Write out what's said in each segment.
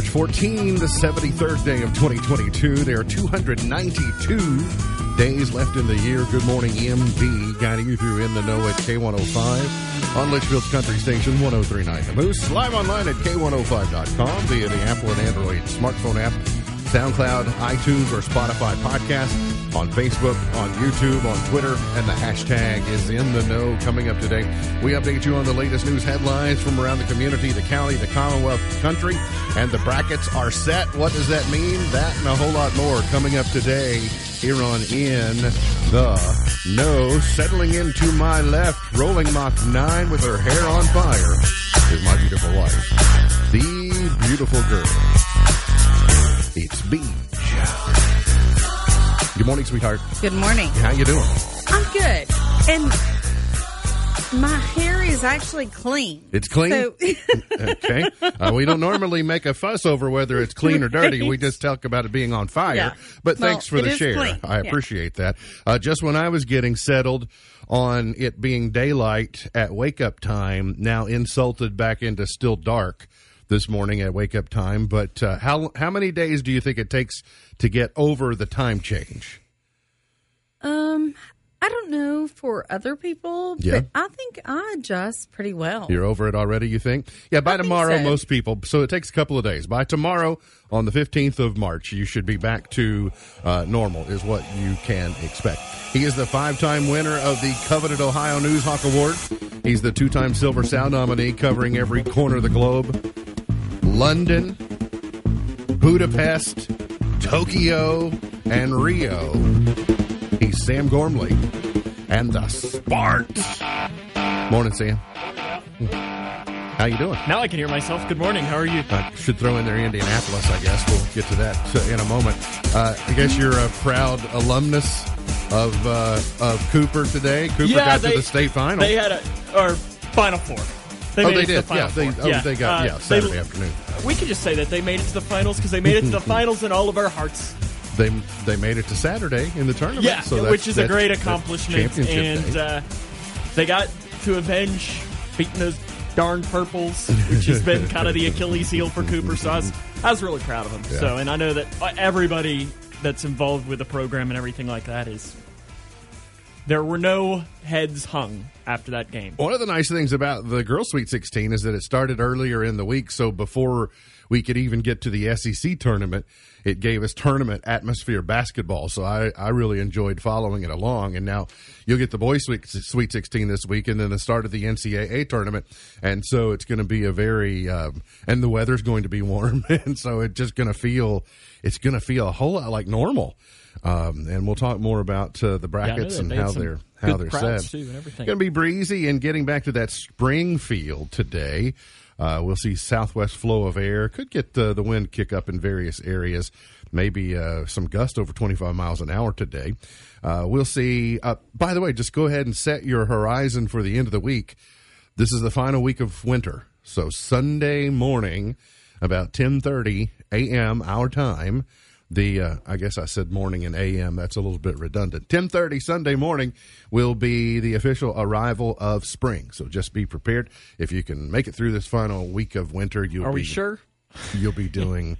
March 14, the 73rd day of 2022. There are 292 days left in the year. Good morning, MV, guiding you through In the Know at K105 on Leitchfield's Country Station 1039 The Moose. Live online at K105.com via the Apple and Android smartphone app, SoundCloud, iTunes, or Spotify podcast on Facebook, on YouTube, on Twitter, and the hashtag is in the know. Coming up today, we update you on the latest news headlines from around the community, the county, the Commonwealth, country, and the brackets are set. What does that mean? That and a whole lot more coming up today here on In the Know. Settling into my left, rolling Mach 9 with her hair on fire, is my beautiful wife, the beautiful girl. It's Beach. Good morning, sweetheart. Good morning. How you doing? I'm good. And my hair is actually clean. It's clean. So, okay. Uh, we don't normally make a fuss over whether it's clean or dirty. We just talk about it being on fire. Yeah. But Well, thanks for the share. clean. I Yeah. appreciate that. Uh, just when I was getting settled on it being daylight at wake up time, now insulted back into still dark this morning at wake up time. But uh, how how many days do you think it takes to get over the time change? um, I don't know for other people, Yeah. but I think I adjust pretty well. You're over it already, you think? Yeah, by I tomorrow, so. most people. So it takes a couple of days. By tomorrow, on the 15th of March, you should be back to uh, normal, is what you can expect. He is the five time winner of the coveted Ohio News Hawk Award. He's the two time Silver Sound nominee, covering every corner of the globe London, Budapest, Tokyo, and Rio. He's Sam Gormley and the Sparks. Morning, Sam. How you doing? Now I can hear myself. Good morning. How are you? I should throw in there Indianapolis, I guess. We'll get to that uh, in a moment. Uh, I guess you're a proud alumnus of uh, of Cooper today. Cooper got to the state final. They had a or final four. They oh, made they it did. the final Yeah, they, oh, they got Uh, yeah they- Saturday afternoon. We can just say that they made it to the finals because they made it to the finals in all of our hearts. They they made it to Saturday in the tournament. Yeah, so which is a great accomplishment, and uh, they got to avenge beating those darn purples, which has been kind of the Achilles heel for Cooper. So I was, I was really proud of him. Yeah. So, and I know that everybody that's involved with the program and everything like that is. There were no heads hung after that game. One of the nice things about the Girls Sweet 16 is that it started earlier in the week, so before we could even get to the SEC tournament, it gave us tournament atmosphere basketball. So I, I really enjoyed following it along. And now you'll get the Boys Sweet, Sweet 16 this week, and then the start of the NCAA tournament. And so it's going to be a very, um, and the weather's going to be warm, and so it's just going to feel, it's going to feel a whole lot like normal. Um, and we'll talk more about uh, the brackets that. and how they're how they're set. too, and everything. Going to be breezy and getting back to that spring field today. Uh, we'll see southwest flow of air. Could get uh, the wind kick up in various areas. Maybe uh, some gust over 25 miles an hour today. Uh, we'll see. Uh, by the way, just go ahead and set your horizon for the end of the week. This is the final week of winter. So Sunday morning, about 10:30 a.m. our time. The uh, I guess I said morning and a.m. That's a little bit redundant. 10:30 Sunday morning will be the official arrival of spring. So just be prepared. If you can make it through this final week of winter, you'll Are be we sure? you'll be doing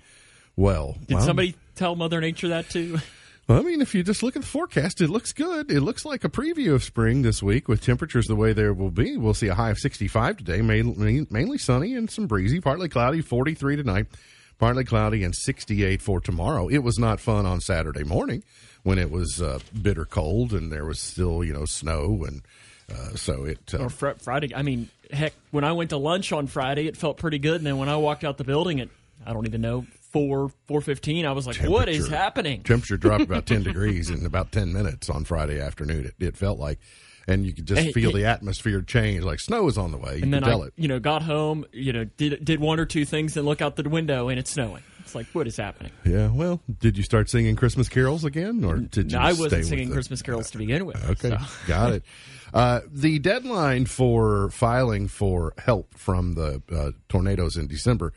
well. Did Well, somebody tell Mother Nature that too? well, I mean, if you just look at the forecast, it looks good. It looks like a preview of spring this week with temperatures the way there will be. We'll see a high of 65 today, mainly, mainly sunny and some breezy, partly cloudy, 43 tonight, partly cloudy, and 68 for tomorrow. It was not fun on Saturday morning when it was uh, bitter cold and there was still, you know, snow. And uh, so it. Uh, or fr- Friday. I mean, heck, when I went to lunch on Friday, it felt pretty good, and then when I walked out the building at I don't even know four four fifteen, I was like, "What is happening?" Temperature dropped about 10 degrees in about 10 minutes on Friday afternoon. It, it felt like. And you could just Hey, feel hey. the atmosphere change, like snow is on the way. You And then tell I, it. you know, got home, you know, did did one or two things, and look out the window, and it's snowing. It's like, what is happening? Yeah, well, did you start singing Christmas carols again, or did you? No, I wasn't singing Christmas carols to begin with. Okay, so. got it. Uh, the deadline for filing for help from the uh, tornadoes in December,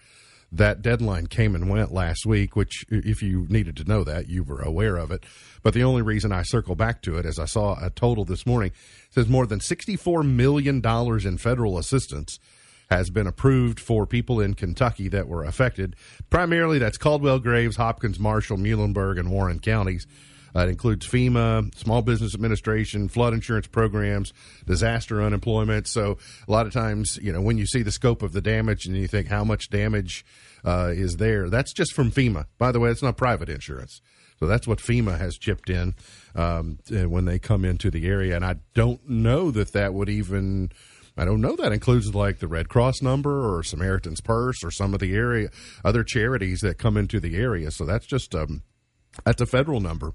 that deadline came and went last week. Which, if you needed to know that, you were aware of it. But the only reason I circle back to it, as I saw a total this morning, says more than sixty-four million dollars in federal assistance has been approved for people in Kentucky that were affected. Primarily, that's Caldwell, Graves, Hopkins, Marshall, Muhlenberg, and Warren counties. Uh, it includes FEMA, Small Business Administration, flood insurance programs, disaster unemployment. So a lot of times, you know, when you see the scope of the damage and you think how much damage uh, is there, that's just from FEMA. By the way, it's not private insurance. So that's what FEMA has chipped in um, when they come into the area. And I don't know that that would even. I don't know that includes like the Red Cross number or Samaritan's Purse or some of the area other charities that come into the area. So that's just um, that's a federal number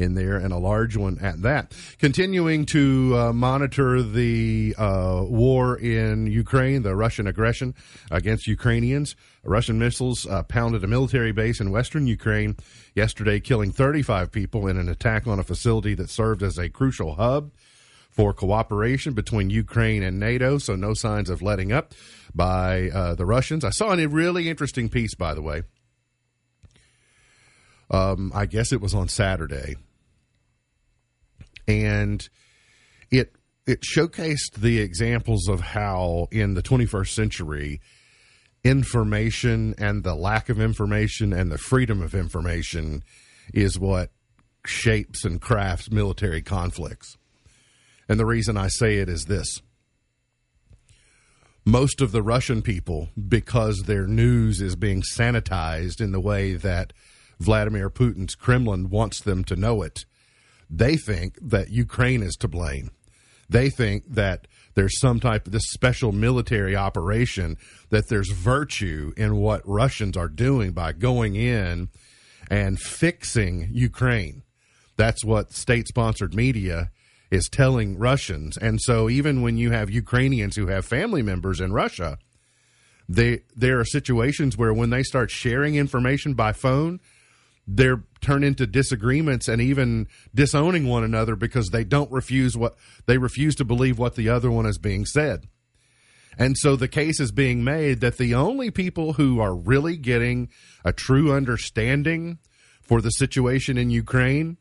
in there and a large one at that. Continuing to uh, monitor the uh, war in Ukraine, the Russian aggression against Ukrainians. Russian missiles uh, pounded a military base in western Ukraine yesterday, killing 35 people in an attack on a facility that served as a crucial hub for cooperation between Ukraine and NATO. So no signs of letting up by uh, the Russians. I saw a really interesting piece, by the way. Um, I guess it was on Saturday and it it showcased the examples of how in the 21st century information and the lack of information and the freedom of information is what shapes and crafts military conflicts. And the reason I say it is this most of the Russian people, because their news is being sanitized in the way that Vladimir Putin's Kremlin wants them to know it, they think that Ukraine is to blame. They think that there's some type of this special military operation, that there's virtue in what Russians are doing by going in and fixing Ukraine. That's what state sponsored media is telling Russians. And so even when you have Ukrainians who have family members in Russia, they there are situations where when they start sharing information by phone, they're turn into disagreements and even disowning one another because they don't refuse what they refuse to believe what the other one is being said. And so the case is being made that the only people who are really getting a true understanding for the situation in Ukraine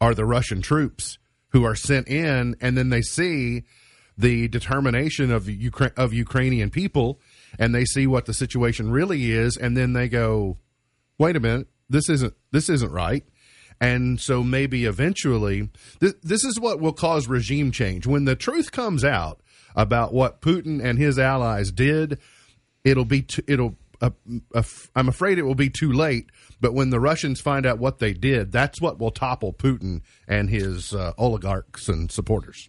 are the Russian troops who are sent in and then they see the determination of Ukra- of Ukrainian people and they see what the situation really is and then they go wait a minute this isn't this isn't right. And so maybe eventually this, this is what will cause regime change. When the truth comes out about what Putin and his allies did it'll be too, it'll uh, uh, I'm afraid it will be too late but when the Russians find out what they did that's what will topple Putin and his uh, oligarchs and supporters.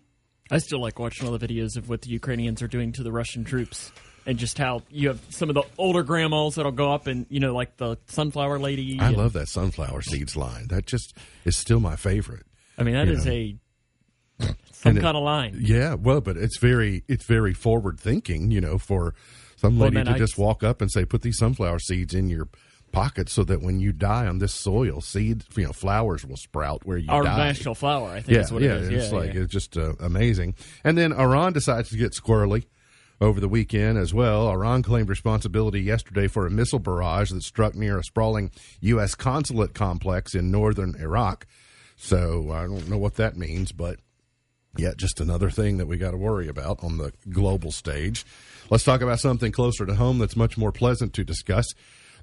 I still like watching all the videos of what the Ukrainians are doing to the Russian troops and just how you have some of the older grandmas that'll go up and you know like the sunflower lady. I and, love that sunflower seeds line. That just is still my favorite. I mean that is know. a some kind of line. Yeah, well, but it's very it's very forward thinking. You know, for some lady well, to I, just walk up and say, "Put these sunflower seeds in your." pocket so that when you die on this soil, seeds, you know, flowers will sprout where you Our die. national flower, I think yeah, what yeah, it is. It's yeah, like yeah. it's just uh, amazing. And then Iran decides to get squirrely over the weekend as well. Iran claimed responsibility yesterday for a missile barrage that struck near a sprawling U.S. consulate complex in northern Iraq. So I don't know what that means, but yet just another thing that we got to worry about on the global stage. Let's talk about something closer to home that's much more pleasant to discuss.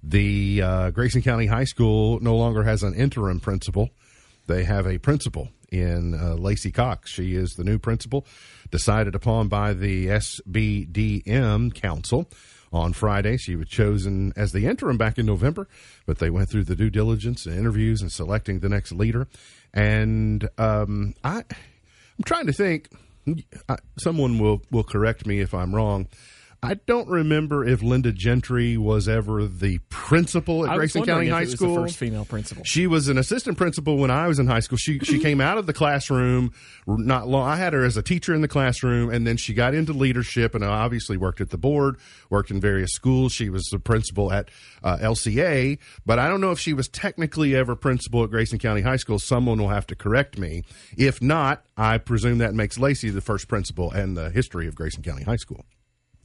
The uh, Grayson County High School no longer has an interim principal. They have a principal in uh, Lacey Cox. She is the new principal, decided upon by the SBDM Council on Friday. She was chosen as the interim back in November, but they went through the due diligence and interviews and selecting the next leader. And um, I, I'm trying to think. I, someone will will correct me if I'm wrong. I don't remember if Linda Gentry was ever the principal at Grayson County High School. first female principal. She was an assistant principal when I was in high school. She she came out of the classroom not long. I had her as a teacher in the classroom, and then she got into leadership, and obviously worked at the board, worked in various schools. She was the principal at uh, LCA, but I don't know if she was technically ever principal at Grayson County High School. Someone will have to correct me. If not, I presume that makes Lacey the first principal in the history of Grayson County High School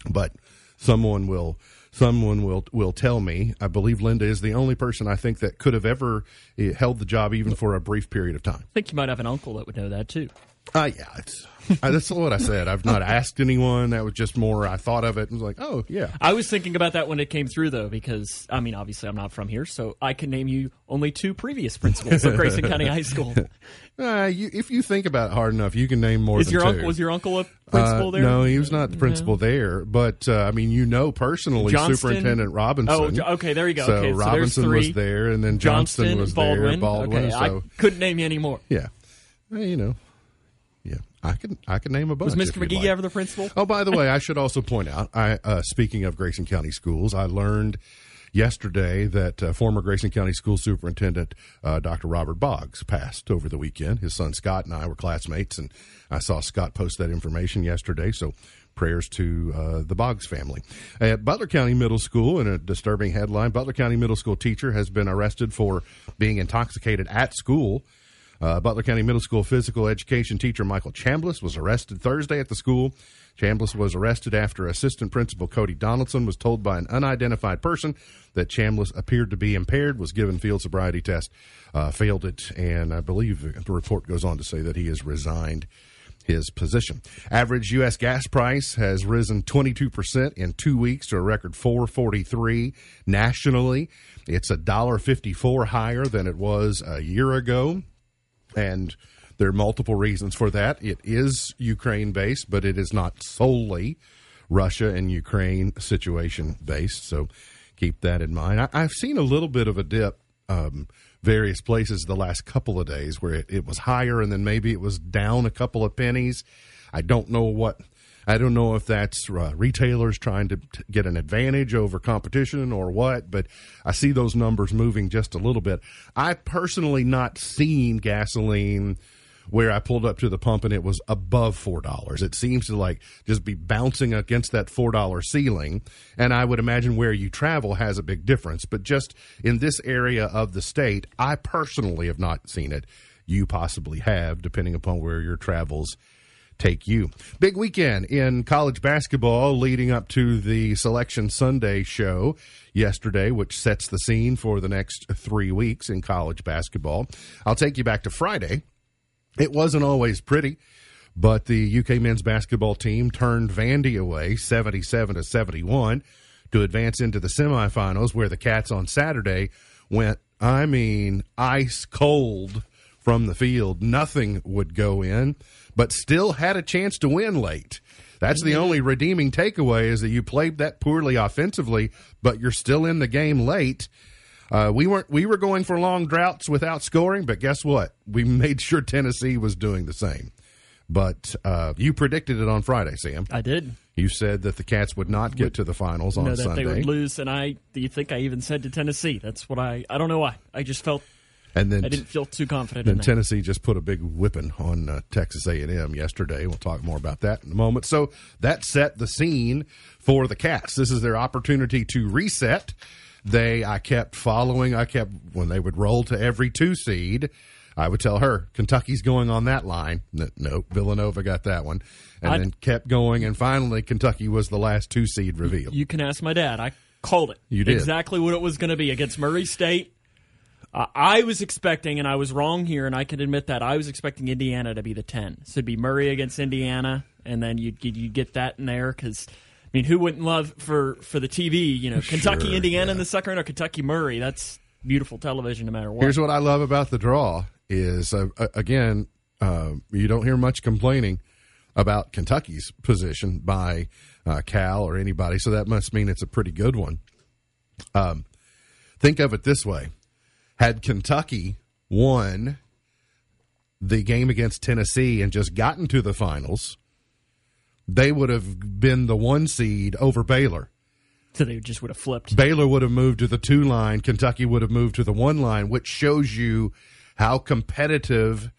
but someone will someone will will tell me. I believe Linda is the only person I think that could have ever eh, held the job even for a brief period of time. I think you might have an uncle that would know that too. Uh, yeah, it's, uh, that's what I said. I've not asked anyone. That was just more. I thought of it and was like, oh yeah. I was thinking about that when it came through, though, because I mean, obviously, I'm not from here, so I can name you only two previous principals of Grayson County High School. Uh, you, if you think about it hard enough, you can name more Is than your two. uncle was your uncle a principal Uh, there? No, he was not the principal there. But uh, I mean, you know personally Johnston? Superintendent Robinson. Oh, okay, there you go. So Okay, so Robinson was there, and then Johnston, Johnston, was Baldwin. there. Baldwin. okay, so I couldn't name you anymore. yeah, Well, you know, I can I can name a bunch. Was Mr. McGee like. ever the principal? Oh, by the way, I should also point out. I uh, speaking of Grayson County schools, I learned yesterday that uh, former Grayson County School Superintendent uh, Dr. Robert Boggs passed over the weekend. His son Scott and I were classmates, and I saw Scott post that information yesterday. So. Prayers to uh, the Boggs family. At Butler County Middle School, in a disturbing headline, Butler County Middle School teacher has been arrested for being intoxicated at school. Uh, Butler County Middle School physical education teacher Michael Chambliss was arrested Thursday at the school. Chambliss was arrested after assistant principal Cody Donaldson was told by an unidentified person that Chambliss appeared to be impaired, was given field sobriety test, uh, failed it, and I believe the report goes on to say that he has resigned his position. Average U.S. gas price has risen 22% in two weeks to a record 443 nationally. It's a dollar 54 higher than it was a year ago. And there are multiple reasons for that. It is Ukraine based, but it is not solely Russia and Ukraine situation based. So keep that in mind. I, I've seen a little bit of a dip um, various places the last couple of days where it, it was higher and then maybe it was down a couple of pennies. I don't know what. I don't know if that's uh, retailers trying to t- get an advantage over competition or what, but I see those numbers moving just a little bit. I personally not seen gasoline where I pulled up to the pump and it was above four dollars. It seems to like just be bouncing against that four dollar ceiling. And I would imagine where you travel has a big difference. But just in this area of the state, I personally have not seen it. You possibly have, depending upon where your travels take you. Big weekend in college basketball leading up to the Selection Sunday show yesterday, which sets the scene for the next three weeks in college basketball. I'll take you back to Friday. It wasn't always pretty, but the UK men's basketball team turned Vandy away 77 to 71 to advance into the semifinals where the Cats on Saturday went, I mean, ice cold from the field. Nothing would go in, but still had a chance to win late. That's the only redeeming takeaway is that you played that poorly offensively, but you're still in the game late. Uh, we weren't. We were going for long droughts without scoring, but guess what? We made sure Tennessee was doing the same. But uh, you predicted it on Friday, Sam. I did. You said that the Cats would not get to the finals on know that Sunday, they would lose, and I. Do you think I even said to Tennessee? That's what I. I don't know why. I just felt and then I didn't feel too confident then in that. Tennessee just put a big whipping on uh, Texas A and M yesterday. We'll talk more about that in a moment. So that set the scene for the Cats. This is their opportunity to reset. They, I kept following. I kept when they would roll to every two seed. I would tell her Kentucky's going on that line. No, no Villanova got that one, and I'd- then kept going. And finally, Kentucky was the last two seed revealed. You can ask my dad. I called it. You did. exactly what it was going to be against Murray State. Uh, I was expecting, and I was wrong here, and I can admit that I was expecting Indiana to be the ten. So it'd be Murray against Indiana, and then you'd you would get that in there because. I mean, who wouldn't love for, for the TV? You know, Kentucky, Sure, Indiana yeah. in the second round, or Kentucky, Murray. That's beautiful television, no matter what. Here's what I love about the draw is uh, uh, again, uh, you don't hear much complaining about Kentucky's position by uh, Cal or anybody, so that must mean it's a pretty good one. Um, think of it this way: had Kentucky won the game against Tennessee and just gotten to the finals, they would have been the one seed over Baylor. so they just would have flipped. Baylor would have moved to the two line. Kentucky would have moved to the one line, which shows you how competitive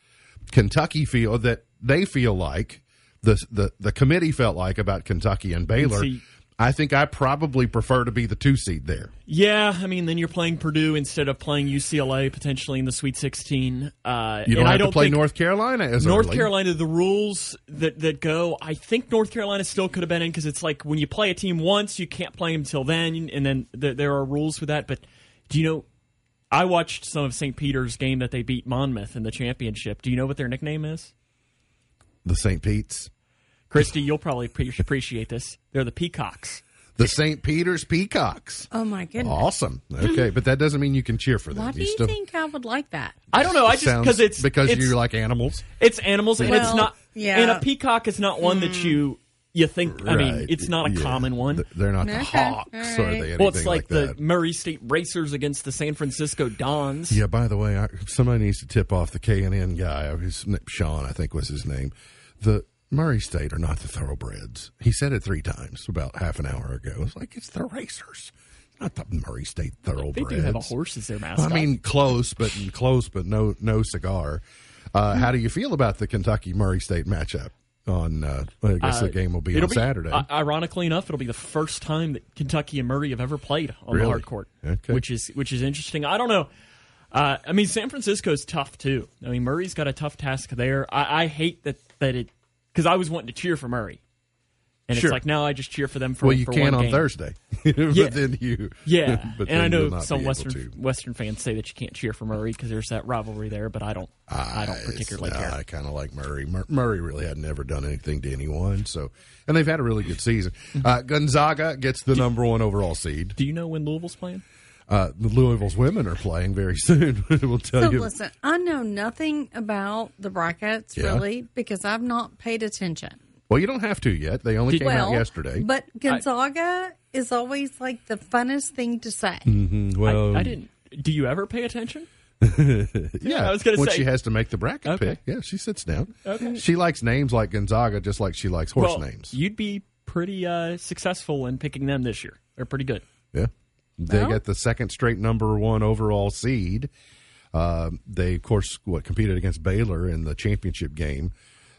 Kentucky feel that they feel like the the the committee felt like about Kentucky and Baylor. see- I think I probably prefer to be the two seed there. Yeah, I mean, then you're playing Purdue instead of playing UCLA potentially in the Sweet 16. Uh, You don't and I don't to play North Carolina as North early. Carolina. The rules that that go, I think North Carolina still could have been in because it's like when you play a team once, you can't play them till then, and then th- there are rules for that. But do you know? I watched some of St. Peter's game that they beat Monmouth in the championship. Do you know what their nickname is? The St. Pete's. Christy, you'll probably pre- appreciate this. They're the Peacocks. The St. Peter's Peacocks. Oh my goodness. Awesome. Okay, but that doesn't mean you can cheer for them. Why do you still think I would like that? I don't know. I just because it's because it's, you like animals. it's animals and it's not. yeah. Mm. And a peacock is not one that you you think. I mean, it's not a Yeah. common one. They're not the Hawks, all or are they Well, it's like, the that? Murray State Racers against the San Francisco Dons. Yeah. By the way, I, somebody needs to tip off the K and N guy. His Sean, I think, was his name. The Murray State are not the thoroughbreds. He said it three times about half an hour ago. It's like it's the racers, not the Murray State thoroughbreds. They do have a horse as their mascot. I mean, close, but close, but no, no cigar. Uh, how do you feel about the Kentucky Murray State matchup? On, uh, I guess the Uh, game will be on Saturday. i- ironically enough, it'll be the first time that Kentucky and Murray have ever played on Really? the hard court, Okay. which is which is interesting. I don't know. Uh, I mean, San Francisco's tough too. I mean, Murray's got a tough task there. I, I hate that that it because I was wanting to cheer for Murray, and Sure. it's like now I just cheer for them for well, you for can one on game. Thursday, Yeah. then you Yeah, but and I know some Western. Western fans say that you can't cheer for Murray because there's that rivalry there, but I don't. I, don't particularly no, care. I kind of like Murray. Mur- Murray really had never done anything to anyone, so and they've had a really good season. Mm-hmm. Uh, Gonzaga gets the number one overall seed. Do you know when Louisville's playing? Uh, the Louisville's women are playing very soon. we'll tell So you. listen, I know nothing about the brackets Yeah. really because I've not paid attention. Well, you don't have to yet. They only Did- came out yesterday. but Gonzaga is always like the funnest thing to say. Mm, well, I, I didn't. Do you ever pay attention? Yeah, I was gonna say when say- she has to make the bracket Okay. pick. Yeah, she sits down. Okay. She likes names like Gonzaga, just like she likes horse well, names. You'd be pretty uh, successful in picking them this year. They're pretty good. Yeah. They Well- got the second straight number one overall seed. Um, they, of course, what competed against Baylor in the championship game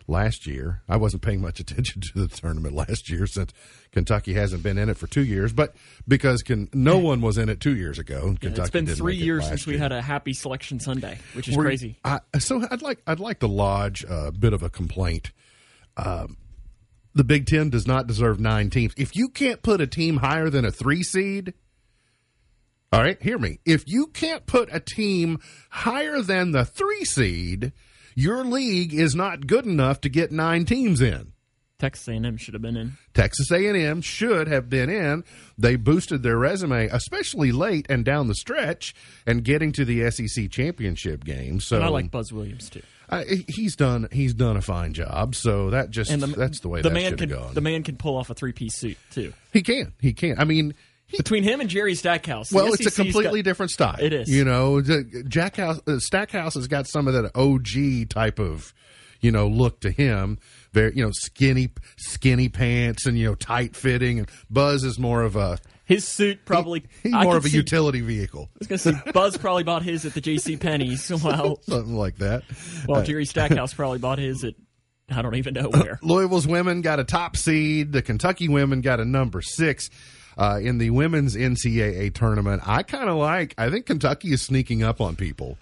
last year. I wasn't paying much attention to the tournament last year since Kentucky hasn't been in it for two years, but because can, no one was in it two years ago. Kentucky it's been three years since we year. had a happy selection Sunday, which is Were- crazy. I, so I'd like I'd like to lodge a bit of a complaint. Um, the Big Ten does not deserve nine teams. If you can't put a team higher than a three seed, all right, hear me. If you can't put a team higher than the three seed, your league is not good enough to get nine teams in. Texas A&M should have been in. Texas A&M should have been in. They boosted their resume, especially late and down the stretch, and getting to the SEC championship game. So And I like Buzz Williams too. uh, he's done he's done a fine job. So that just the, that's the way the that man can the man can pull off a three piece suit too. he can he can. I mean, Between him and Jerry Stackhouse, well, it's a completely got- different style. It is. You know, Jack House, uh, Stackhouse has got some of that OG type of you know look to him. Very you know skinny skinny pants and you know tight fitting. And Buzz is more of a His suit probably. he's I more of a see- utility vehicle, I was going to say Buzz probably bought his at the J.C. Penney's, Well, something like that. Well, Jerry Stackhouse probably bought his at I don't even know where. Louisville's women got a top seed. The Kentucky women got a number six uh, in the women's NCAA tournament. I kind of like. I think Kentucky is sneaking up on people.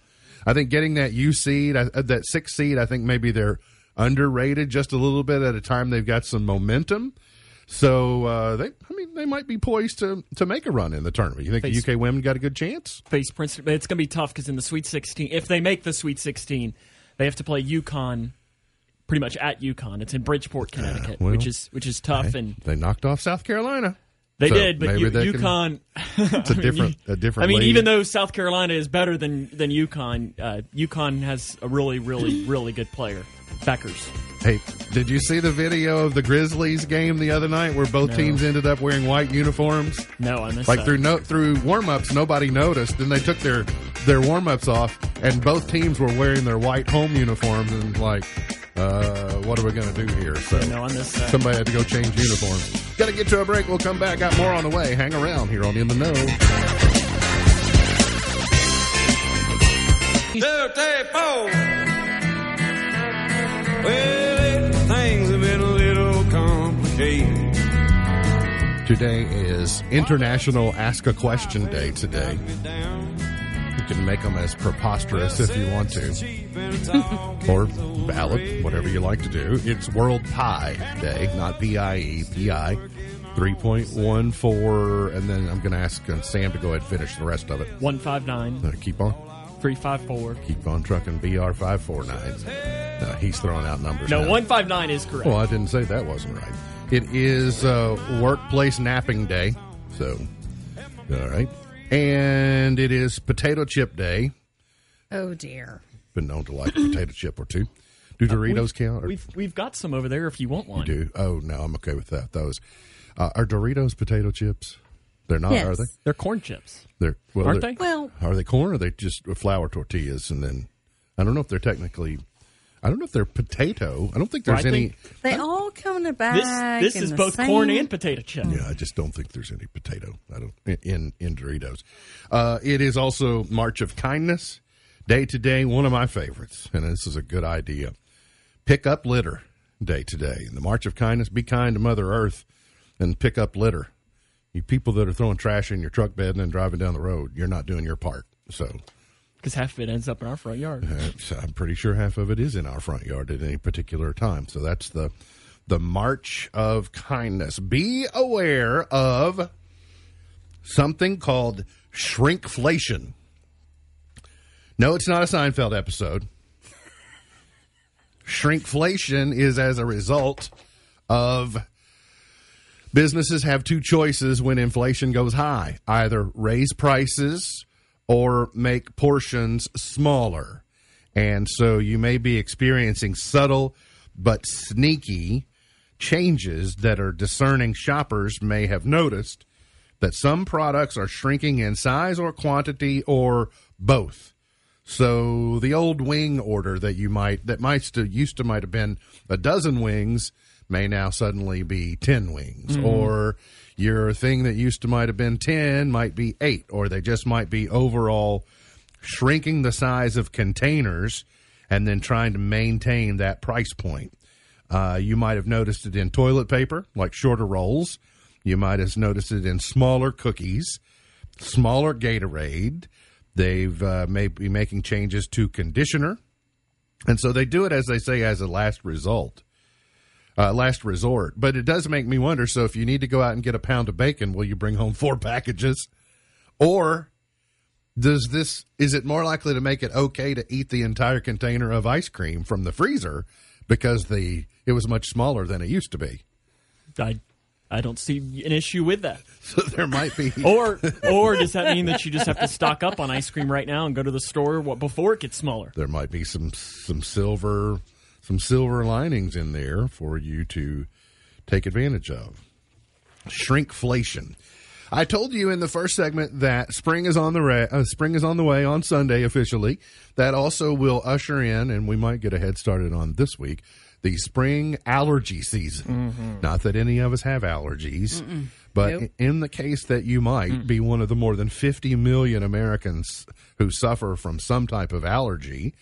I think getting that U seed, uh, that six seed. I think maybe they're underrated just a little bit at a time. They've got some momentum. So uh, they, I mean, they might be poised to to make a run in the tournament. You think Face- the UK women got a good chance? Face Princeton, but it's going to be tough because in the Sweet 16, if they make the Sweet 16, they have to play UConn, pretty much at UConn. It's in Bridgeport, Connecticut, well, which is which is tough, and They knocked off South Carolina. They So did. But U- they can- UConn, It's a different a different. I mean, league. even though South Carolina is better than than UConn, uh, UConn has a really, really, really good player, Bueckers. Hey, did you see the video of the Grizzlies game the other night where both No. teams ended up wearing white uniforms? No, I missed it. Like that. through no through warm ups, nobody noticed. Then they took their their warm ups off, and both teams were wearing their white home uniforms. And like, uh, what are we going to do here? So No, I missed that. somebody had to go change uniforms. Got to get to a break. We'll come back. Got more on the way. Hang around here on In the Know. two, three, four. Well, things have been a little complicated. Today is International Ask a Question Day. Today, can make them as preposterous if you want to. or valid, whatever you like to do. It's World Pi Day, not P I E, P I. 3.14, and then I'm going to ask uh, Sam to go ahead and finish the rest of it. 159 Uh, keep on, 354 keep on trucking BR549. No, he's throwing out numbers. No, now. 159 is correct. Well, I didn't say that wasn't right. It is uh, workplace napping day. So, all right. And it is potato chip day. Oh dear. Been known to like a potato chip or two. Do Doritos count? Or Uh, We've we've got some over there if you want one. do? Oh, no, I'm okay with that. Those uh, are Doritos potato chips. They're not, Yes. are they? They're corn chips. They're well, Aren't they're- they? Well, Are they corn or are they just flour tortillas? And then I don't know if they're technically. I don't know if they're potato. I don't think there's I any. think they all come in a bag. This this is both same- corn and potato chip. Yeah, I just don't think there's any potato. I don't in in Doritos. Uh, it is also March of Kindness Day today. One of my favorites, and this is a good idea. Pick up litter day today. In the March of Kindness, be kind to Mother Earth and pick up litter. You people that are throwing trash in your truck bed and then driving down the road, you're not doing your part. So Because half of it ends up in our front yard. uh, I'm pretty sure half of it is in our front yard at any particular time. So that's the the March of Kindness. Be aware of something called shrinkflation. No, it's not a Seinfeld episode. Shrinkflation is as a result of businesses have two choices when inflation goes high either raise prices or make portions smaller. And so you may be experiencing subtle but sneaky changes that are discerning shoppers may have noticed that some products are shrinking in size or quantity or both. So the old wing order that you might that might still used to might have been a dozen wings may now suddenly be 10 wings mm-hmm. or your thing that used to might have been 10 might be 8 or they just might be overall shrinking the size of containers and then trying to maintain that price point. Uh, you might have noticed it in toilet paper, like shorter rolls. You might have noticed it in smaller cookies, smaller Gatorade. They've uh, may be making changes to conditioner, and so they do it as they say as a last result, uh, last resort. But it does make me wonder. So if you need to go out and get a pound of bacon, will you bring home four packages, or does this is it more likely to make it okay to eat the entire container of ice cream from the freezer because the it was much smaller than it used to be? I I don't see an issue with that. So there might be Or or does that mean that you just have to stock up on ice cream right now and go to the store what, before it gets smaller? there might be some some silver some silver linings in there for you to take advantage of. Shrinkflation. I told you in the first segment that spring is on the ra- uh, spring is on the way on Sunday officially. That also will usher in, and we might get a head started on this week, the spring allergy season. Not that any of us have allergies, but Nope. in the case that you might be one of the more than 50 million Americans who suffer from some type of allergy,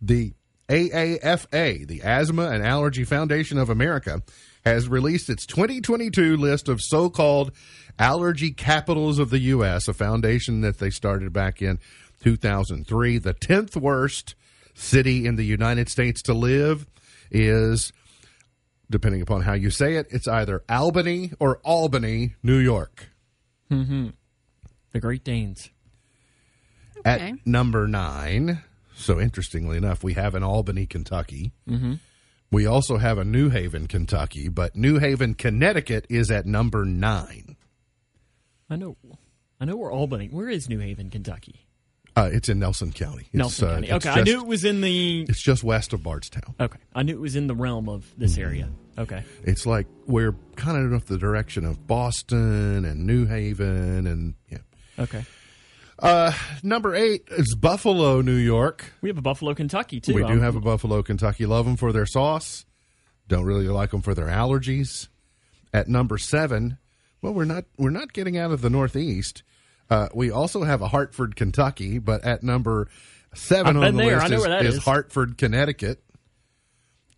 the AAFA, the Asthma and Allergy Foundation of America, has released its 2022 list of so called allergy capitals of the U.S., a foundation that they started back in 2003. The 10th worst city in the United States to live is, depending upon how you say it, it's either Albany or Albany, New York. Mm-hmm. The Great Danes. Okay. At number nine, so interestingly enough, we have an Albany, Kentucky. Mm-hmm. We also have a New Haven, Kentucky, but New Haven, Connecticut is at number nine. I know. I know where Albany. Where is New Haven, Kentucky? Uh, it's in Nelson County. It's, Nelson uh, County. Okay, I knew it was in the. It's just west of Bardstown. Okay, I knew it was in the realm of this area. Okay, It's like we're kind of in the direction of Boston and New Haven, and yeah. okay. Number eight is Buffalo, New York. We have a Buffalo, Kentucky too. We do Um, have a Buffalo, Kentucky. Love them for their sauce. Don't really like them for their allergies. At number seven, well, we're not we're not getting out of the Northeast. Uh, we also have a Hartford, Kentucky, but at number seven on the there. list I is, where that is is. Hartford, Connecticut.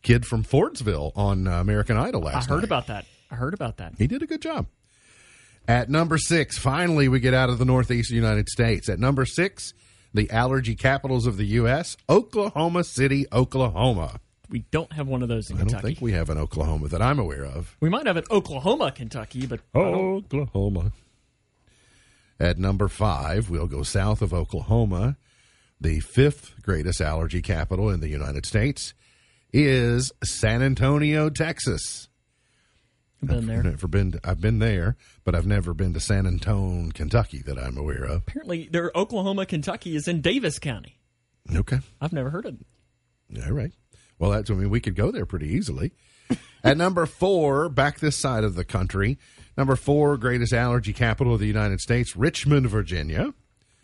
Kid from Fordsville on uh, American Idol last I heard night. about that. I heard about that. He did a good job. At number six, finally, we get out of the Northeast United States. At number six, the allergy capitals of the U.S., Oklahoma City, Oklahoma. We don't have one of those in I don't think we have an Oklahoma that I'm aware of. we might have an Oklahoma, Kentucky, but I don't- Oklahoma. At number five, we'll go south of Oklahoma, the fifth greatest allergy capital in the United States, is San Antonio, Texas. Been there. I've never been. To, I've been there, but I've never been to San Antone, Kentucky, that I'm aware of. Apparently, their Oklahoma, Kentucky is in Daviess County. Okay, I've never heard of it. all right. Well, that's. I mean, we could go there pretty easily. At number four, back this side of the country, number four, greatest allergy capital of the United States, Richmond, Virginia.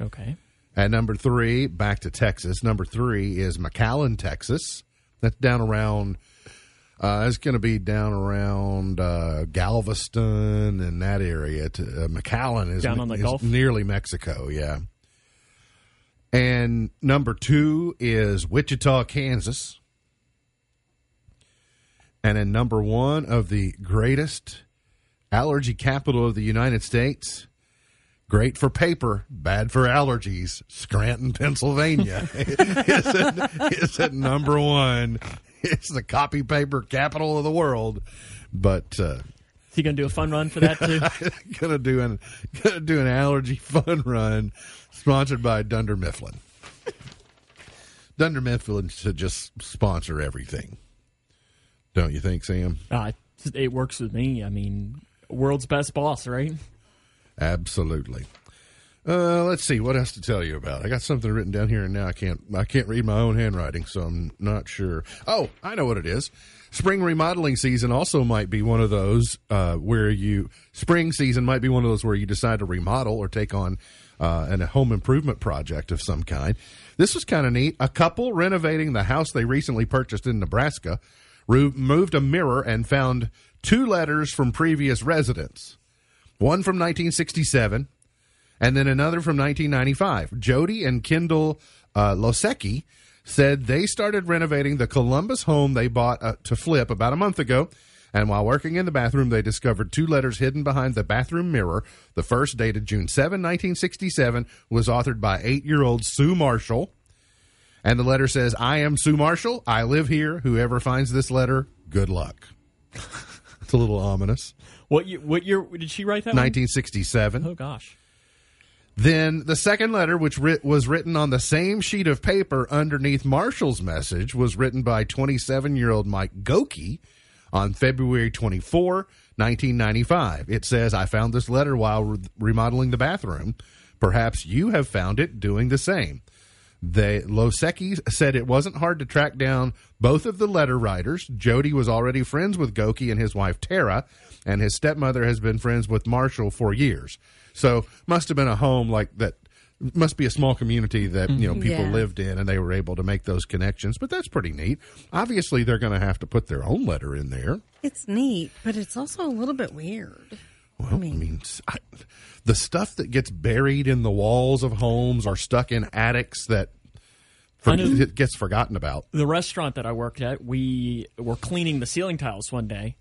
Okay. At number three, back to Texas. Number three is McAllen, Texas. That's down around. Uh, it's going to be down around uh, Galveston and that area. To, uh, McAllen is, Down on the is Gulf? nearly Mexico. Yeah. And number two is Wichita, Kansas. And then number one of the greatest allergy capital of the United States, great for paper, bad for allergies, Scranton, Pennsylvania is, at, is at number one. It's the copy paper capital of the world. But uh, Is he going to do a fun run for that too? gonna do an gonna do an allergy fun run sponsored by Dunder Mifflin. Dunder Mifflin should just sponsor everything. Don't you think, Sam? uh, it works with me. I mean, world's best boss, right? Absolutely. Uh, let's see what else to tell you about. I got something written down here, and now I can't. I can't read my own handwriting, so I'm not sure. Oh, I know what it is. Spring remodeling season also might be one of those uh, where you spring season might be one of those where you decide to remodel or take on uh, an, a home improvement project of some kind. This was kind of neat. A couple renovating the house they recently purchased in Nebraska removed a mirror and found two letters from previous residents. One from 1967 and then another from 1995. Jody and Kendall uh, Losecki said they started renovating the Columbus home they bought uh, to flip about a month ago. And while working in the bathroom, they discovered two letters hidden behind the bathroom mirror. The first, dated June 7, 1967, was authored by eight year old Sue Marshall. And the letter says, I am Sue Marshall. I live here. Whoever finds this letter, good luck. it's a little ominous. What year, what year did she write that? one? 1967. Oh gosh. Then the second letter, which writ- was written on the same sheet of paper underneath Marshall's message, was written by 27 year old Mike Goki on February 24, 1995. It says, I found this letter while re- remodeling the bathroom. Perhaps you have found it doing the same. The Losecki said it wasn't hard to track down both of the letter writers. Jody was already friends with Goki and his wife Tara, and his stepmother has been friends with Marshall for years. So must have been a home like that. Must be a small community that you know mm-hmm. people Yeah. lived in, and they were able to make those connections. But that's pretty neat. Obviously, they're going to have to put their own letter in there. It's neat, but it's also a little bit weird. Well, I mean, s- I- the stuff that gets buried in the walls of homes or stuck in attics that for, I it gets forgotten about. the restaurant that I worked at, we were cleaning the ceiling tiles one day,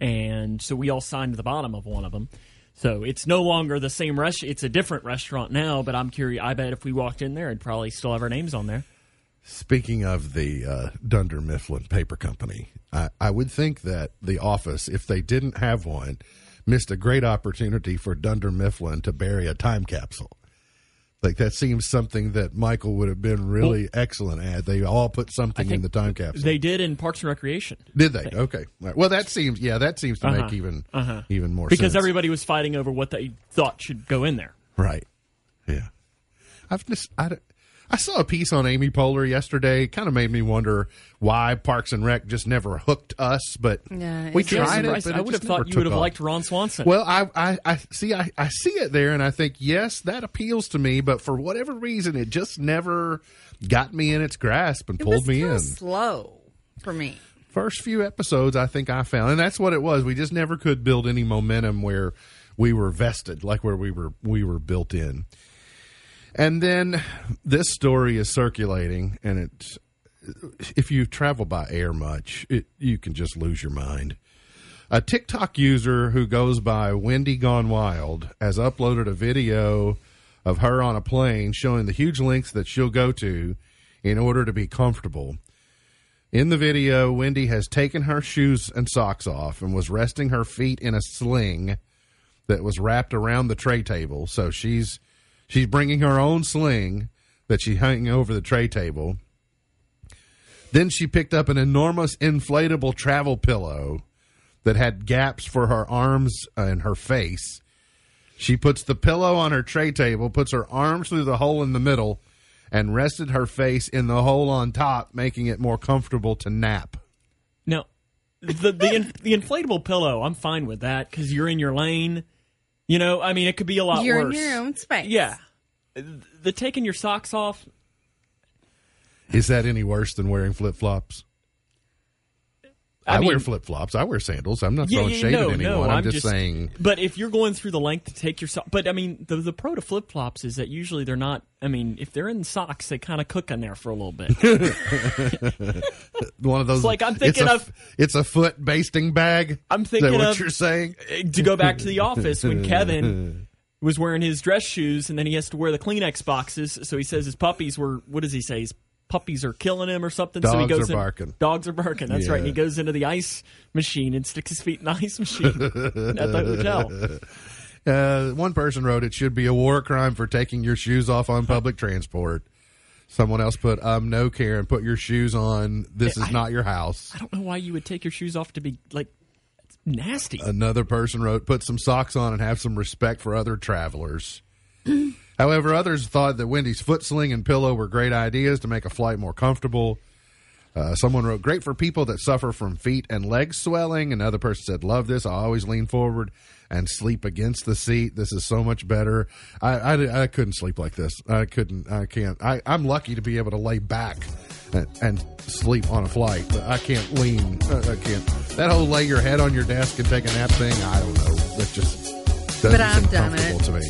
and so we all signed the bottom of one of them. So it's no longer the same rest. It's a different restaurant now. But I'm curious. I bet if we walked in there, it'd probably still have our names on there. Speaking of the uh, Dunder Mifflin Paper Company, I, I would think that the office, if they didn't have one, missed a great opportunity for Dunder Mifflin to bury a time capsule. Like that seems something that Michael would have been really excellent at. They all put something in the time capsule. They did in Parks and Recreation Did they? Okay. Right. Well, that seems yeah, that seems to make Uh-huh. even Uh-huh. even more because sense. everybody was fighting over what they thought should go in there. Right. Yeah. I've just I, don't- I saw a piece on Amy Poehler yesterday. Kind of made me wonder why Parks and Rec just never hooked us. But Yeah, we tried it. But I would have thought you would have off. liked Ron Swanson. Well, I, I, I see. I, I see it there, and I think yes, that appeals to me. But for whatever reason, it just never got me in its grasp and It pulled me in. slow for me. First few episodes, I think I found, and that's what it was. We just never could build any momentum where we were vested, like where we were we were built in. And then this story is circulating, and it's if you travel by air much, it, you can just lose your mind. A TikTok user who goes by Wendy Gone Wild has uploaded a video of her on a plane showing the huge lengths that she'll go to in order to be comfortable. In the video, Wendy has taken her shoes and socks off and was resting her feet in a sling that was wrapped around the tray table. So she's she's bringing her own sling that she's hanging over the tray table. Then she picked up an enormous inflatable travel pillow that had gaps for her arms and her face. She puts the pillow on her tray table, puts her arms through the hole in the middle, and rested her face in the hole on top, making it more comfortable to nap. No, the the in, the inflatable pillow, I'm fine with that because you're in your lane. You know, I mean, it could be a lot You're worse. in your own space. Yeah, the taking your socks off. Is that any worse than wearing flip flops? I, I mean- wear flip flops. I wear sandals. I'm not Yeah, throwing yeah, shade no, at no, anyone. I'm, I'm just, just- saying. But if you're going through the length to take your socks, but I mean, the the pro to flip flops is that usually they're not. I mean, if they're in socks, they kind of cook in there for a little bit. One of those. It's like, I'm it's thinking a- of- It's a foot basting bag. I'm Is thinking that what of- you're saying. to go back to the office when Kevin was wearing his dress shoes and then he has to wear the Kleenex boxes. So he says his puppies were, what does he say? His puppies are killing him or something. so he Dogs goes are in- barking. Dogs are barking. That's right. And he goes into the ice machine and sticks his feet in the ice machine at the hotel. Uh, one person wrote it should be a war crime for taking your shoes off on public transport. Someone else put, um, no, Karen, put your shoes on. This is I- not your house. I don't know why you would take your shoes off to be like nasty. Another person wrote, put some socks on and have some respect for other travelers. However, others thought that Wendy's foot sling and pillow were great ideas to make a flight more comfortable. Uh, someone wrote, great for people that suffer from feet and leg swelling. Another person said, love this. I always lean forward and sleep against the seat. This is so much better. I, I, I couldn't sleep like this. I couldn't. I can't. I, I'm lucky to be able to lay back and, and sleep on a flight. But I can't lean. I, I can't. That whole lay your head on your desk and take a nap thing, I don't know. That just doesn't But I've done comfortable it, to me.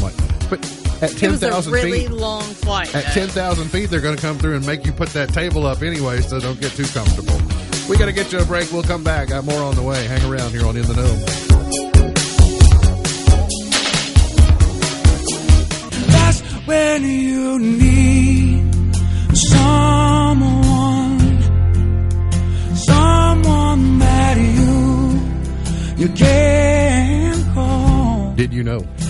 so- but at It ten was a really feet, long flight. at 10,000 feet, they're going to come through and make you put that table up anyway, so don't get too comfortable. We got to get you a break. We'll come back. Got more on the way. Hang around here on In the Know. That's when you need someone, someone that you you can call. Did you know When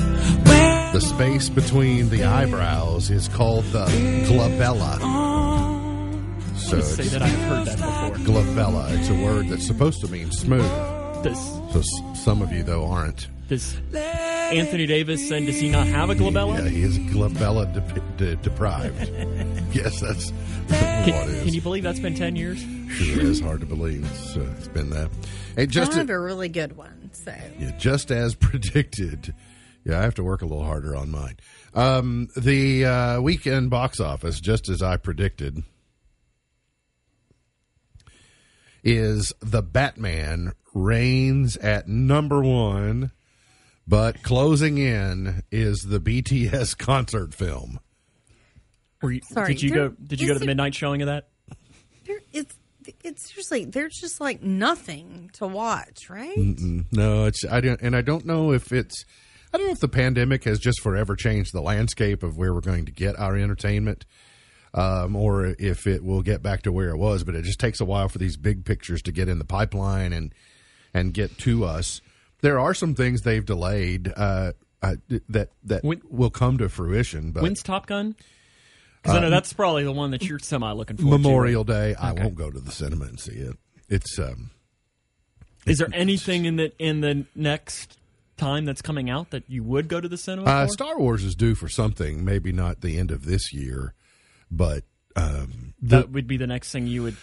the space between the eyebrows is called the glabella? So Say it's that I've heard that before. glabella. It's a word that's supposed to mean smooth. Does So some of you though aren't. does Anthony Davis and does he not have a glabella? Yeah, he is glabella dep- de- deprived. yes, that's what it Can, is. can you believe that's been ten years? Sure is hard to believe. It's, uh, it's been that. Hey, just I have a really good one. So Yeah, just as predicted. Yeah, I have to work a little harder on mine. Um, the uh, weekend box office, just as I predicted, is The Batman reigns at number one, but closing in is the BTS concert film. Were you, Sorry, did you there- go? Did you go to is the it- midnight showing of that? there, it's it's seriously there's just like nothing to watch, right? No, it's I don't, and I don't know if it's. I don't know if the pandemic has just forever changed the landscape of where we're going to get our entertainment, um, or if it will get back to where it was. But it just takes a while for these big pictures to get in the pipeline and and get to us. There are some things they've delayed uh, uh, that that When- will come to fruition. But When's Top Gun? Because I know that's probably the one that you're semi looking forward Uh, Memorial to. Day, I won't go to the cinema and see it. It's um, Is there anything in the in the next time that's coming out that you would go to the cinema Uh, for? Star Wars is due for something. Maybe not the end of this year, but um, the, that would be the next thing you would.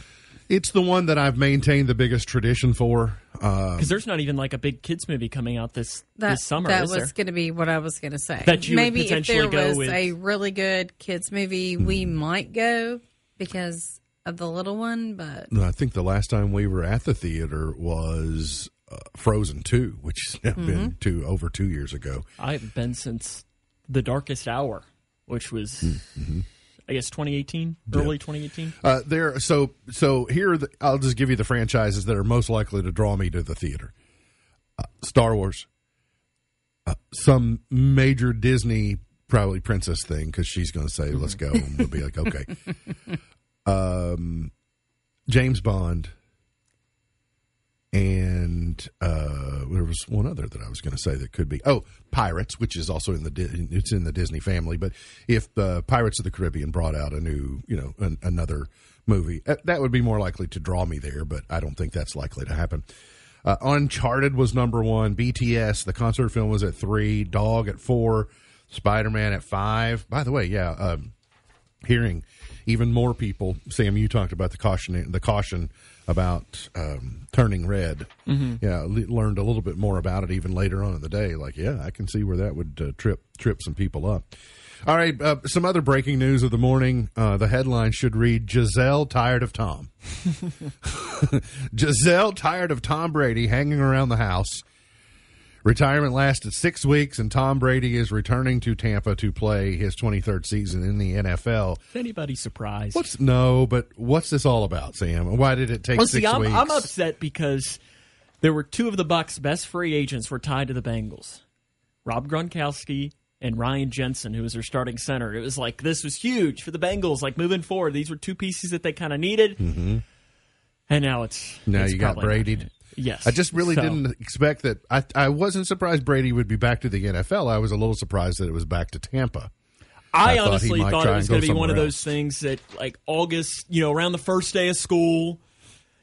it's the one that I've maintained the biggest tradition for. Uh, Because there's not even like a big kids movie coming out this That this summer. that is was going to be what I was going to say. That you would maybe if potentially there go was with- a really good kids movie, we might go because of the little one. But I think the last time we were at the theater was uh, Frozen Two, which has now Mm-hmm. been two over two years ago. I haven't been since the Darkest Hour, which was Mm-hmm. I guess 2018, early 2018. Uh, there, so so here, are the, I'll just give you the franchises that are most likely to draw me to the theater: uh, Star Wars, uh, some major Disney, probably princess thing, because she's going to say, "Let's go," and we'll be like, "Okay." um, James Bond, and uh, there was one other that I was going to say that could be. Oh, Pirates, which is also in the it's in the Disney family. But if the Pirates of the Caribbean brought out a new, you know, an, another movie, uh, that would be more likely to draw me there. But I don't think that's likely to happen. Uh, Uncharted was number one. BTS, the concert film, was at three. Dog at four. Spider Man at five. By the way, yeah, um, hearing even more people. Sam, you talked about the caution, the caution about um, turning red. Mm-hmm. Yeah, le- learned a little bit more about it even later on in the day. Like, yeah, I can see where that would uh, trip trip some people up. All right, uh, some other breaking news of the morning. Uh, the headline should read: Gisele tired of Tom. Gisele tired of Tom Brady hanging around the house. Retirement lasted six weeks, and Tom Brady is returning to Tampa to play his 23rd season in the NFL. Is anybody surprised? What's no? But what's this all about, Sam? Why did it take well, six see, I'm, weeks? I'm upset because there were two of the Bucks' best free agents were tied to the Bengals, Rob Gronkowski and Ryan Jensen, who was their starting center. It was like this was huge for the Bengals. Like moving forward, these were two pieces that they kind of needed, mm-hmm. and now it's now it's you got. Brady. Yes, I just really So- didn't expect that. I I wasn't surprised Brady would be back to the NFL. I was a little surprised that it was back to Tampa. I, I thought honestly might thought it was going to be one of somewhere those things that, like August, you know, around the first day of school,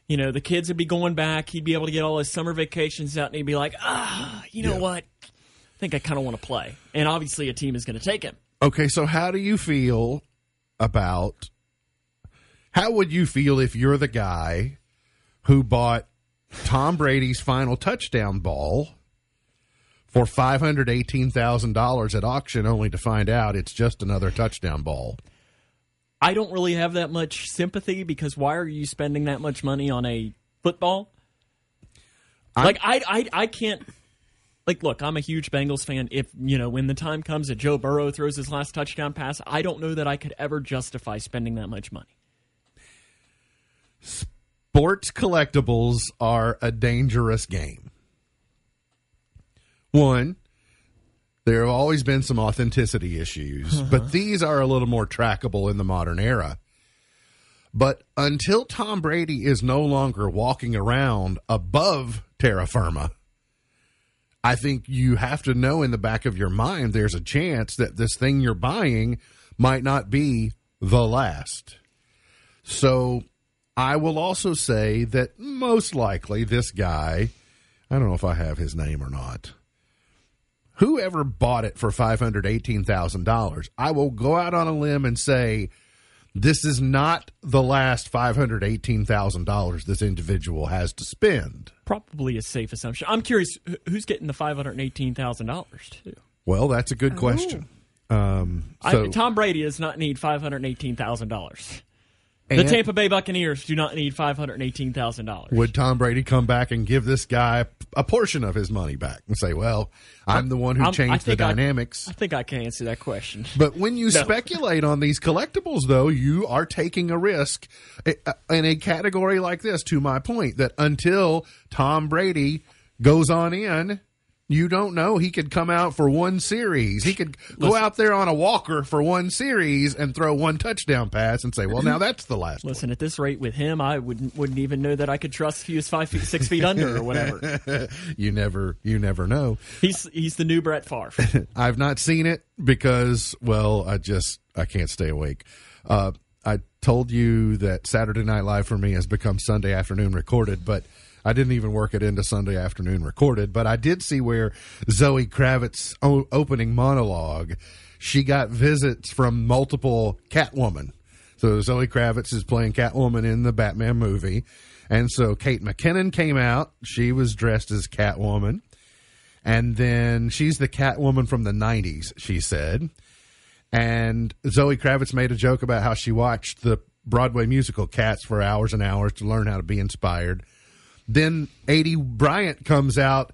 you know, the kids would be going back. He'd be able to get all his summer vacations out, and he'd be like, ah, you know Yeah. what? I think I kind of want to play. And obviously, a team is going to take him. Okay, so how do you feel about how would you feel if you're the guy who bought Tom Brady's final touchdown ball for five hundred eighteen thousand dollars at auction, only to find out it's just another touchdown ball? I don't really have that much sympathy because why are you spending that much money on a football? like I, I, I can't. Like, look, I'm a huge Bengals fan. If you know when the time comes that Joe Burrow throws his last touchdown pass, I don't know that I could ever justify spending that much money. Sports collectibles are a dangerous game. One, there have always been some authenticity issues, uh-huh. but these are a little more trackable in the modern era. But until Tom Brady is no longer walking around above terra firma, I think you have to know in the back of your mind there's a chance that this thing you're buying might not be the last. So I will also say that most likely this guy, I don't know if I have his name or not. Whoever bought it for $518,000, I will go out on a limb and say this is not the last $518,000 this individual has to spend. Probably a safe assumption. I'm curious who's getting the five hundred eighteen thousand dollars too. Well, that's a good question. Um, so, I, Tom Brady does not need five hundred eighteen thousand dollars. The Tampa Bay Buccaneers do not need five hundred eighteen thousand dollars. would Tom Brady come back and give this guy a portion of his money back and say, "Well, I'm the one who I'm- changed the think I- dynamics"? I think I can answer that question. But when you speculate on these collectibles, though, you are taking a risk eh, uh, in a category like this. To my point, that until Tom Brady goes on in, you don't know. He could come out for one series. He could go out there on a walker for one series and throw one touchdown pass and say, "Well, now that's the last one." Listen, at this rate with him, I wouldn't wouldn't even know that I could trust if he was five feet six feet under or whatever. You never, you never know. He's he's the new Brett Favre. I've not seen it because, well, I just I can't stay awake. Uh, I told you that Saturday Night Live for me has become Sunday afternoon recorded, but I didn't even work it into Sunday afternoon recorded. But I did see where Zoe Kravitz's opening monologue, she got visits from multiple Catwoman. So Zoe Kravitz is playing Catwoman in the Batman movie. And so Kate McKinnon came out. She was dressed as Catwoman. And then she's the Catwoman from the 90s, she said. And Zoe Kravitz made a joke about how she watched the Broadway musical Cats for hours and hours to learn how to be inspired. Then Aidy Bryant comes out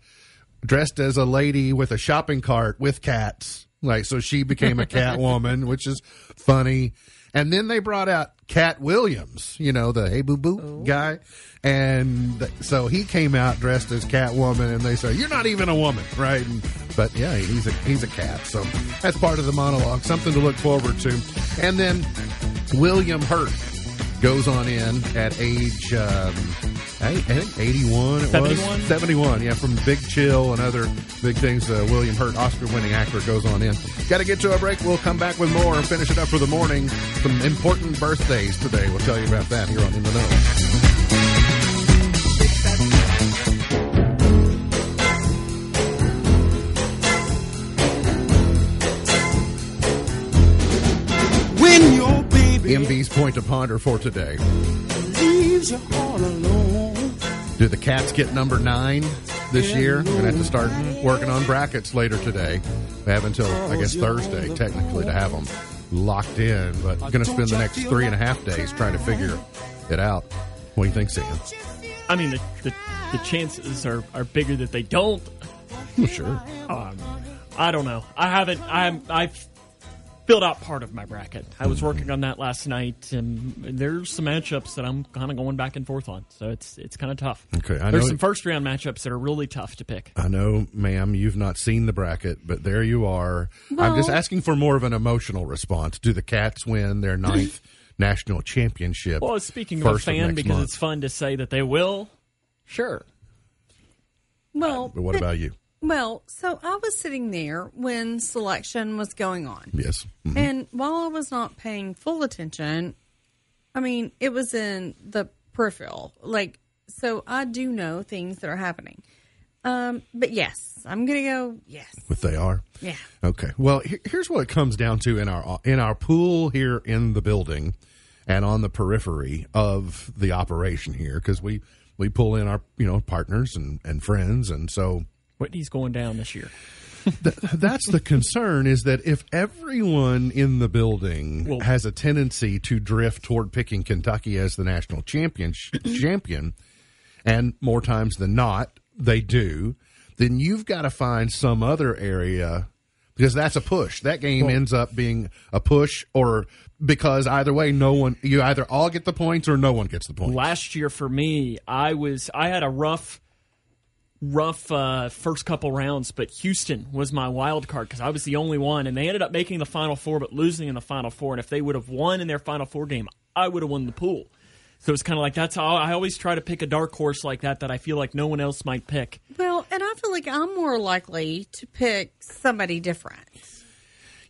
dressed as a lady with a shopping cart with cats. Like, so she became a cat woman, which is funny. And then they brought out Katt Williams, you know, the hey boo boo guy. And th- so he came out dressed as Catwoman, and they say, You're not even a woman, right? And, but yeah, he's a, he's a cat. So that's part of the monologue, something to look forward to. And then William Hurt goes on in at age um, I, I think 81 it 71? was 71 yeah from big chill and other big things uh, william hurt oscar winning actor goes on in. Got to get to a break. We'll come back with more and finish it up for the morning. Some important birthdays today. We'll tell you about that here on in the know. When your baby mv's point to ponder for today do the cats get number nine this year we're gonna have to start working on brackets later today we have until i guess thursday technically to have them locked in but gonna spend the next three and a half days trying to figure it out what do you think sam I mean, the, the, the chances are, are bigger that they don't. well, sure Um, I don't know. I haven't. I'm. I've filled out part of my bracket. I was working on that last night, and there's some matchups that I'm kind of going back and forth on. So it's it's kind of tough. Okay, I there's know- some first round matchups that are really tough to pick. I know, ma'am, you've not seen the bracket, but there you are. I'm just asking for more of an emotional response. Do the Cats win their ninth national championship? Well, speaking of a first fan, next because month? it's fun to say that they will. Sure. Well, But what about you? Well, so I was sitting there when selection was going on. Yes. Mhm. And while I was not paying full attention, I mean, it was in the peripheral. Like, so I do know things that are happening. Um, but yes, I'm going to go, yes. What they are? Yeah. Okay. Well, he- here's what it comes down to in our in our pool here in the building, and on the periphery of the operation here, because we we pull in our you know partners and and friends, and so Whitney's going down this year. that's the concern is that if everyone in the building Well- has a tendency to drift toward picking Kentucky as the national champion champion and more times than not they do then you've got to find some other area because that's a push that game ends up being a push or because either way no one you either all get the points or no one gets the points Last year for me, I was I had a rough rough uh, first couple rounds, but Houston was my wild card because I was the only one, and they ended up making the final four, but losing in the final four. And if they would have won in their final four game, I would have won the pool. So it's kind of like that's how I always try to pick a dark horse like that that I feel like no one else might pick. Well, and I feel like I'm more likely to pick somebody different.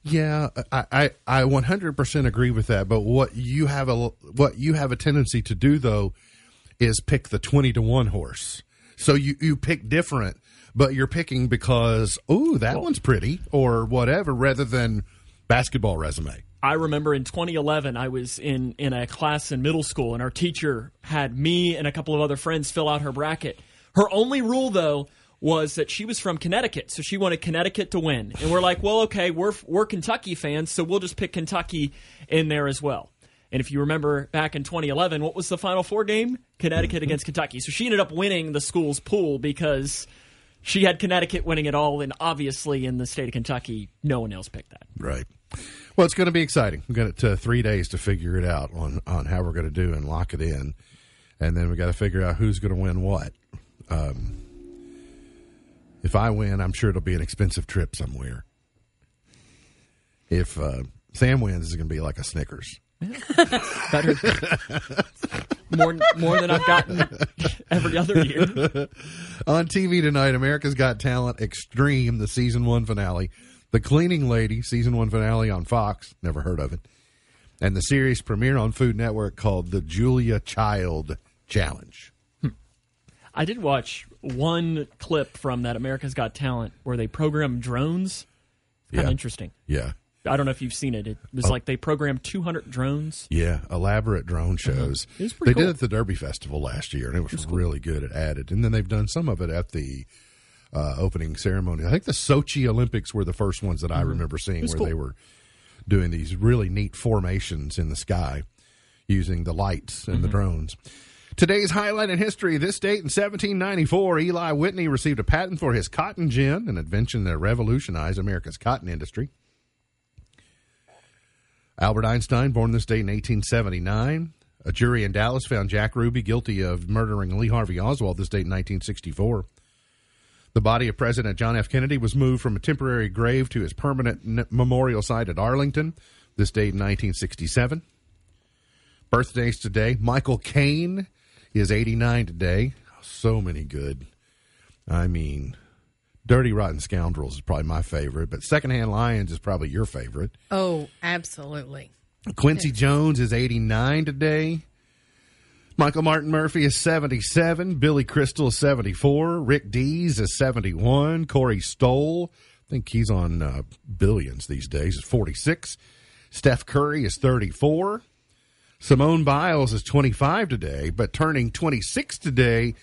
Yeah, I, I, I 100% agree with that. But what you have a what you have a tendency to do though is pick the 20 to one horse. So you you pick different, but you're picking because oh that one's pretty or whatever, rather than basketball resume. I remember in 2011, I was in, in a class in middle school, and our teacher had me and a couple of other friends fill out her bracket. Her only rule, though, was that she was from Connecticut, so she wanted Connecticut to win. And we're like, well, okay, we're, we're Kentucky fans, so we'll just pick Kentucky in there as well. And if you remember back in 2011, what was the Final Four game? Connecticut against Kentucky. So she ended up winning the school's pool because she had Connecticut winning it all, and obviously in the state of Kentucky, no one else picked that. Right. Well, it's going to be exciting. We've got uh, three days to figure it out on, on how we're going to do and lock it in. And then we've got to figure out who's going to win what. Um, if I win, I'm sure it'll be an expensive trip somewhere. If uh, Sam wins, it's going to be like a Snickers. Better more more than I've gotten every other year. On TV tonight, America's Got Talent Extreme, the season one finale. The Cleaning Lady, season one finale on Fox. Never heard of it. And the series premiere on Food Network called The Julia Child Challenge. Hmm. I did watch one clip from that America's Got Talent where they program drones. Kind of Yeah. interesting. Yeah. I don't know if you've seen it. It was like they programmed 200 drones. Yeah, elaborate drone shows. It was They pretty did it at the Derby Festival last year, and it was, really good. It added, and then they've done some of it at the uh, opening ceremony. I think the Sochi Olympics were the first ones that I remember seeing where Mm-hmm. cool. they were doing these really neat formations in the sky using the lights and the Mm-hmm. drones. Today's highlight in history this date in 1794, Eli Whitney received a patent for his cotton gin, an invention that revolutionized America's cotton industry. Albert Einstein, born this date in 1879. A jury in Dallas found Jack Ruby guilty of murdering Lee Harvey Oswald this date in 1964. The body of President John F. Kennedy was moved from a temporary grave to his permanent memorial site at Arlington this date in 1967. Birthdays today Michael Caine is 89 today. So many good. I mean, Dirty Rotten Scoundrels is probably my favorite, but Secondhand Lions is probably your favorite. Oh, absolutely. Quincy Jones is 89 today. Michael Martin Murphey is 77. Billy Crystal is 74. Rick Dees is 71. Corey Stoll, I think he's on uh, billions these days, is 46. Steph Curry is 34. Simone Biles is 25 today, but turning 26 today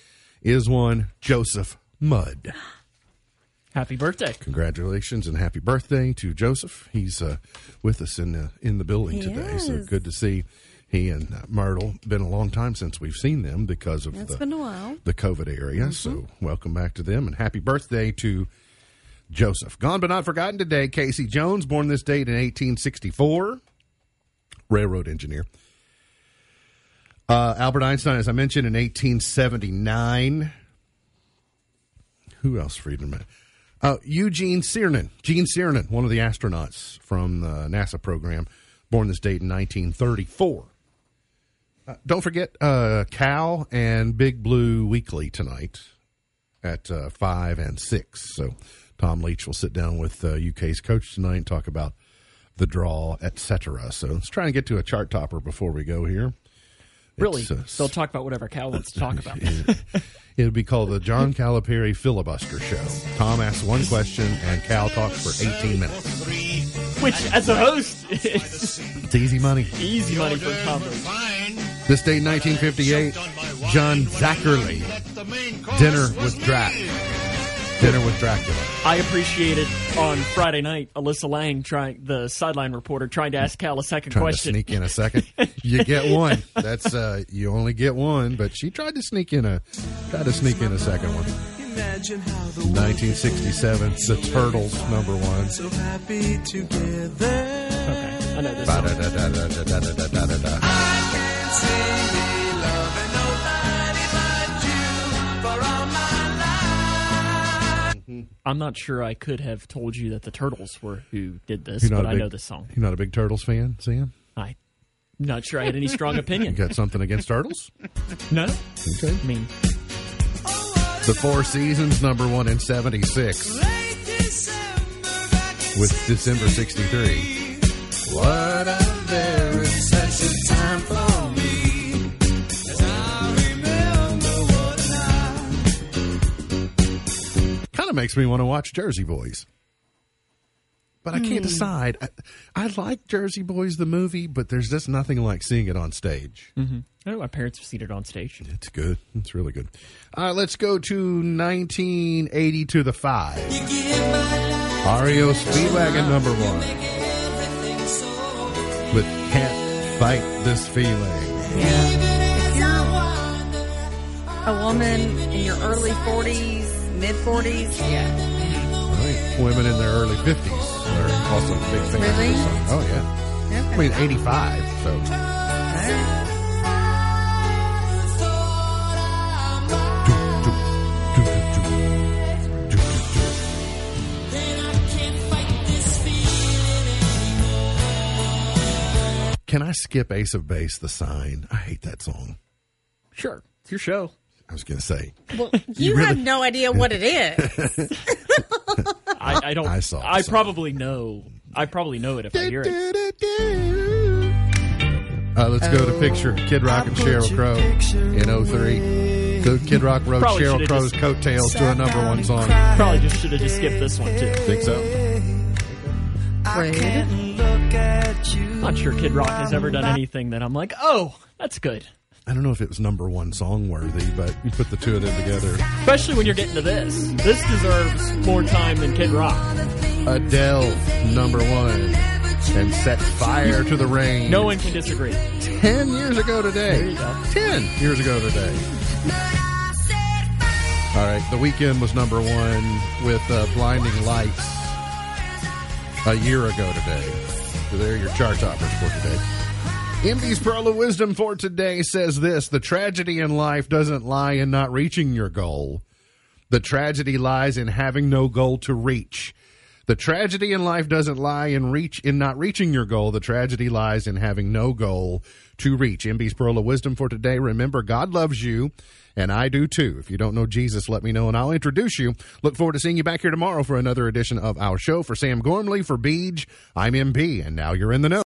is one Joseph Mudd. Happy birthday. Congratulations and happy birthday to Joseph. He's uh, with us in the in the building He today, so good to see he and uh, Myrtle. Been a long time since we've seen them because of It's the been a while. the COVID area. So welcome back to them and happy birthday to Joseph. Gone but not forgotten today. Casey Jones, born this date in 1864, railroad engineer. Uh, Albert Einstein, as I mentioned, in 1879. Who else, Friedman? Uh, Eugene Cernan, Gene Cernan, one of the astronauts from the NASA program, born this date in 1934. Uh, don't forget uh, Cal and Big Blue Weekly tonight at uh, 5 and 6. So Tom Leach will sit down with uh, UK's coach tonight and talk about the draw, etc. So let's try and get to a chart topper before we go here. Really? Uh, They'll talk about whatever Cal wants to talk about. It would be called the John Calipari Filibuster Show. Tom asks one question and Cal talks for 18 minutes. Which, as a host, is It's easy money. easy money for Tom. This day, 1958, John Zacherle, Dinner with Drac. Dinner with Dracula. I appreciated on Friday night Alyssa Lang trying the sideline reporter trying to ask Cal a second Trying question. to sneak in a second. You get one. That's uh, you only get one, but she tried to sneak in a tried to sneak in a second one. Imagine how the 1967, the Turtles number one. so happy together. Okay, I know this. I'm not sure I could have told you that the Turtles were who did this, but a I big- know this song. You're not a big Turtles fan, Sam? I'm not sure I had any strong opinion. You got something against Turtles? No, Okay. I mean The Four Seasons number one in 76 with December 63. What a very Kind of makes me want to watch Jersey Boys. But I can't hmm. decide. I, I like Jersey Boys, the movie, but there's just nothing like seeing it on stage. I know my parents have seen it on stage. It's good. It's really good. All right, let's go to 1980 to the five. REO Speedwagon number one with Can't Fight This Feeling. If you're a woman in your early 40s, mid 40s, yeah. All right, women in their early 50s are also big fans Really? of this song. Oh, yeah. I mean, 85, so. All right. Can I skip Ace of Base, The Sign? I hate that song. Sure, it's your show. I was going to say. Well, you, really- have no idea what it is. I, I don't. I I saw I song. probably know. I probably know it if I hear it. Uh, let's go to picture Kid Rock and Sheryl Crow in 03. So Kid Rock wrote Probably Sheryl Crow's just- coattails to a number one song. Probably just should have just skipped this one too. Think so? Rude. Not sure Kid Rock has ever done anything that I'm like, oh, that's good. I don't know if it was number one song worthy, but you put the two of them together. Especially when you're getting to this. This deserves more time than Kid Rock. Adele, number one, and set fire to the rain. No one can disagree. ten years ago today. There you go. Ten years ago today. All right, the Weeknd was number one with uh, Blinding Lights a year ago today. So there are your chart toppers for today. MB's Pearl of Wisdom for today says this The tragedy in life doesn't lie in not reaching your goal. The tragedy lies in having no goal to reach. The tragedy in life doesn't lie in reach in not reaching your goal. The tragedy lies in having no goal to reach. MB's Pearl of Wisdom for today. Remember, God loves you, and I do too. If you don't know Jesus, let me know, and I'll introduce you. Look forward to seeing you back here tomorrow for another edition of our show. For Sam Gormley, for Beej, I'm MB, and now you're in the know.